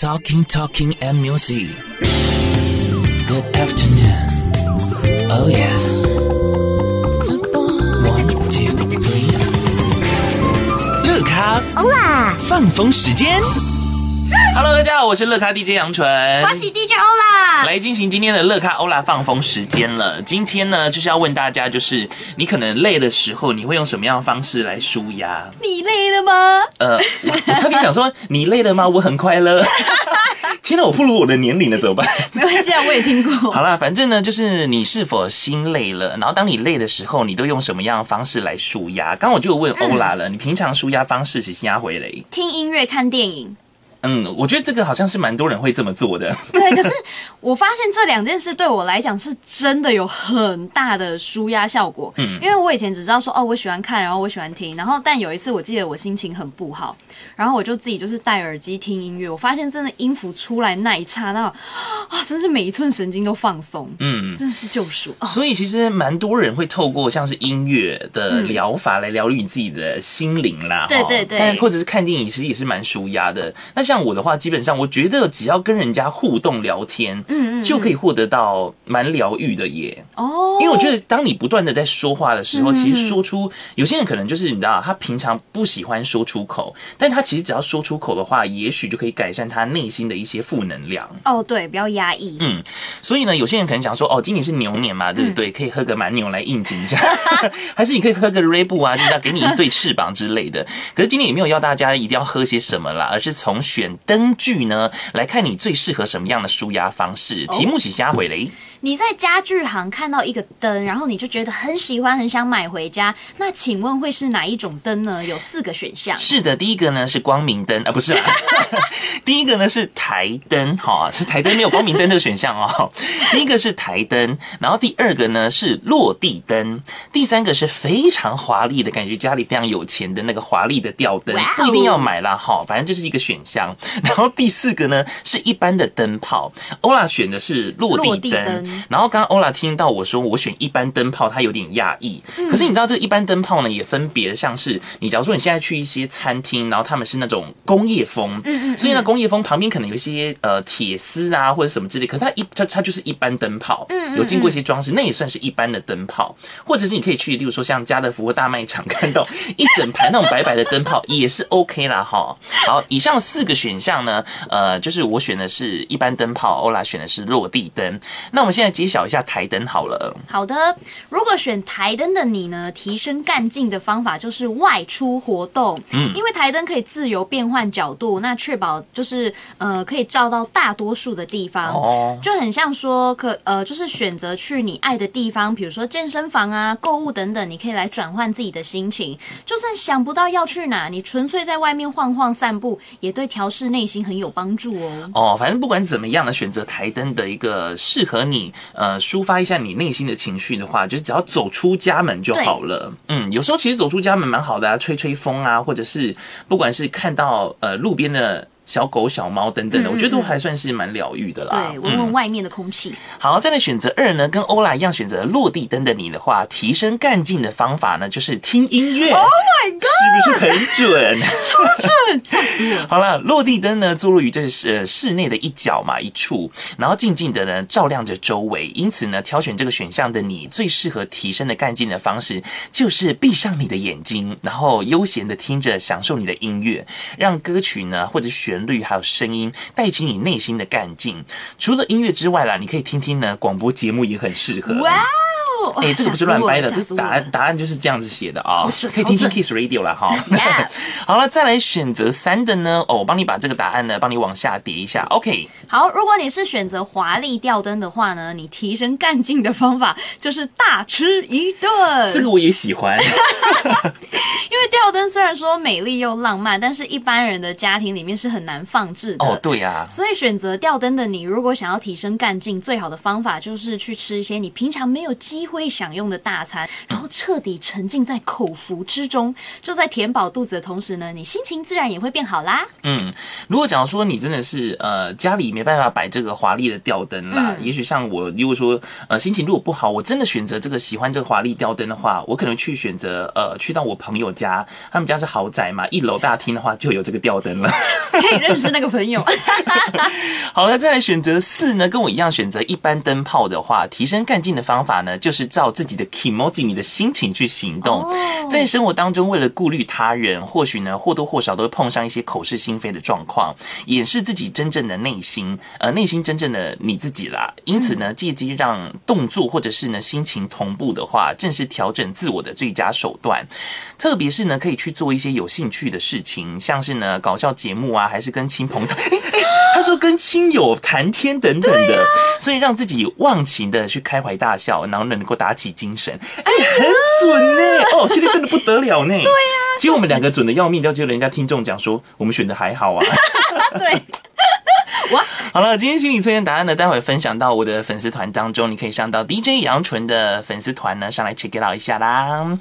Talking, talking and music. Good afternoon. Oh yeah. One, two, three. 乐咖欧啦，放风时间。Hello，大家好，我是乐咖 DJ 杨纯，欢喜 DJ 欧啦，来进行今天的乐咖欧啦放风时间了。今天呢，就是要问大家，就是你可能累的时候，你会用什么样的方式来舒压？你累了吗？呃，我，我差点讲说你累了吗？我很快乐。天哪，我不如我的年龄了，怎么办？没关系啊，我也听过。好啦，反正呢，就是你是否心累了，然后当你累的时候，你都用什么样的方式来舒压？刚刚我就问欧啦了，嗯、你平常舒压方式是压回来？听音乐、看电影。嗯，我觉得这个好像是蛮多人会这么做的。对，可是我发现这两件事对我来讲是真的有很大的舒压效果。嗯，因为我以前只知道说哦，我喜欢看，然后我喜欢听，然后但有一次我记得我心情很不好，然后我就自己就是戴耳机听音乐，我发现真的音符出来那一刹那，啊，真是每一寸神经都放松。嗯，真的是救赎。哦，所以其实蛮多人会透过像是音乐的疗法来疗愈你自己的心灵啦。对对对，但或者是看电影，其实也是蛮舒压的。那像我的话，基本上我觉得只要跟人家互动聊天，嗯嗯，就可以获得到蛮疗愈的耶。哦，因为我觉得当你不断的在说话的时候，其实说出有些人可能就是你知道，他平常不喜欢说出口，但他其实只要说出口的话，也许就可以改善他内心的一些负能量。哦，对，比较压抑。嗯，所以呢，有些人可能想说，哦，今年是牛年嘛，对不对？可以喝个蛮牛来应景一下，还是你可以喝个 Red Bull 啊，就是要给你一对翅膀之类的。可是今天也没有要大家一定要喝些什么啦，而是从选灯。具呢，来看你最适合什么样的舒压方式。题目是下回雷。你在家具行看到一个灯，然后你就觉得很喜欢，很想买回家。那请问会是哪一种灯呢？有四个选项。是的，第一个呢是光明灯啊，不是啦。第一个呢是台灯，哈，是台灯，没有光明灯这个选项哦。第一个是台灯，然后第二个呢是落地灯，第三个是非常华丽的感觉，家里非常有钱的那个华丽的吊灯，不一定要买啦，哈，反正就是一个选项。然后第四个呢是一般的灯泡，欧拉选的是落地灯。然后刚刚欧拉听到我说我选一般灯泡，他有点讶异。可是你知道这个一般灯泡呢，也分别像是你假如说你现在去一些餐厅，然后他们是那种工业风，所以呢工业风旁边可能有一些呃铁丝啊或者什么之类，可是它一它它就是一般灯泡，有经过一些装饰，那也算是一般的灯泡。或者是你可以去，例如说像家乐福或大卖场 看到一整排那种白白的灯泡，也是 OK 啦哈。好，以上四个选项呢，呃，就是我选的是一般灯泡，欧拉选的是落地灯。那我们现在揭晓一下台灯好了。好的，如果选台灯的你呢，提升干劲的方法就是外出活动。嗯，因为台灯可以自由变换角度，那确保就是呃可以照到大多数的地方。哦，就很像说可呃就是选择去你爱的地方，比如说健身房啊、购物等等，你可以来转换自己的心情。就算想不到要去哪，你纯粹在外面晃晃散步，也对调适内心很有帮助哦。哦，反正不管怎么样呢，选择台灯的一个适合你。呃，抒发一下你内心的情绪的话，就是只要走出家门就好了。嗯，有时候其实走出家门蛮好的啊，吹吹风啊，或者是不管是看到呃路边的。小狗、小猫等等的，我觉得都还算是蛮疗愈的啦。对，闻闻外面的空气。好，再来选择二呢，跟欧拉一样选择落地灯的你的话，提升干劲的方法呢，就是听音乐。Oh my god，是不是很准？超准，吓死我！好了，落地灯呢，坐落于这是呃室内的一角嘛，一处，然后静静的呢照亮着周围。因此呢，挑选这个选项的你，最适合提升的干劲的方式，就是闭上你的眼睛，然后悠闲的听着，享受你的音乐，让歌曲呢或者旋律还有声音带起你内心的干劲。除了音乐之外啦，你可以听听呢广播节目也很适合。哇哦，哎，这个不是乱掰的，这答案答案就是这样子写的啊，可以听听 Kiss Radio 了哈。好了，再来选择三的呢，哦，我帮你把这个答案呢帮你往下叠一下。OK，好，如果你是选择华丽吊灯的话呢，你提升干劲的方法就是大吃一顿。这个我也喜欢，因为吊灯虽然说美丽又浪漫，但是一般人的家庭里面是很难放置的。哦，对呀。所以选择吊灯的你，如果想要提升干劲，最好的方法就是去吃一些你平常没有机会享用的大餐，然后彻底沉浸在口福之中，就在填饱肚子的同时呢，你心情自然也会变好啦。嗯，如果假如说你真的是呃家里没办法摆这个华丽的吊灯啦，嗯、也许像我如果说呃心情如果不好，我真的选择这个喜欢这个华丽吊灯的话，我可能去选择呃去到我朋友家，他们家是豪宅嘛，一楼大厅的话就有这个吊灯了，可以认识那个朋友。好了，再来选择四呢，跟我一样选择一般灯泡的话，提升干劲的方法呢，就是照自己的 kimoji 你的心情去行动。在生活当中，为了顾虑他人，或许呢或多或少都会碰上一些口是心非的状况，掩饰自己真正的内心，呃，内心真正的你自己啦。因此呢，借机让动作或者是呢心情同步的话，正是调整自我的最佳手段。特别是呢，可以去做一些有兴趣的事情，像是呢搞笑节目啊，还是跟亲朋友。他说跟亲友谈天等等的，所以让自己忘情的去开怀大笑，然后能够打起精神。哎，很准呢！哦，今天真的不得了呢。对呀，其实我们两个准的要命，要就人家听众讲说我们选的还好啊。对，哇，好了，今天心理测验答案呢，待会分享到我的粉丝团当中，你可以上到 DJ 杨纯的粉丝团呢，上来 check it out 一下啦。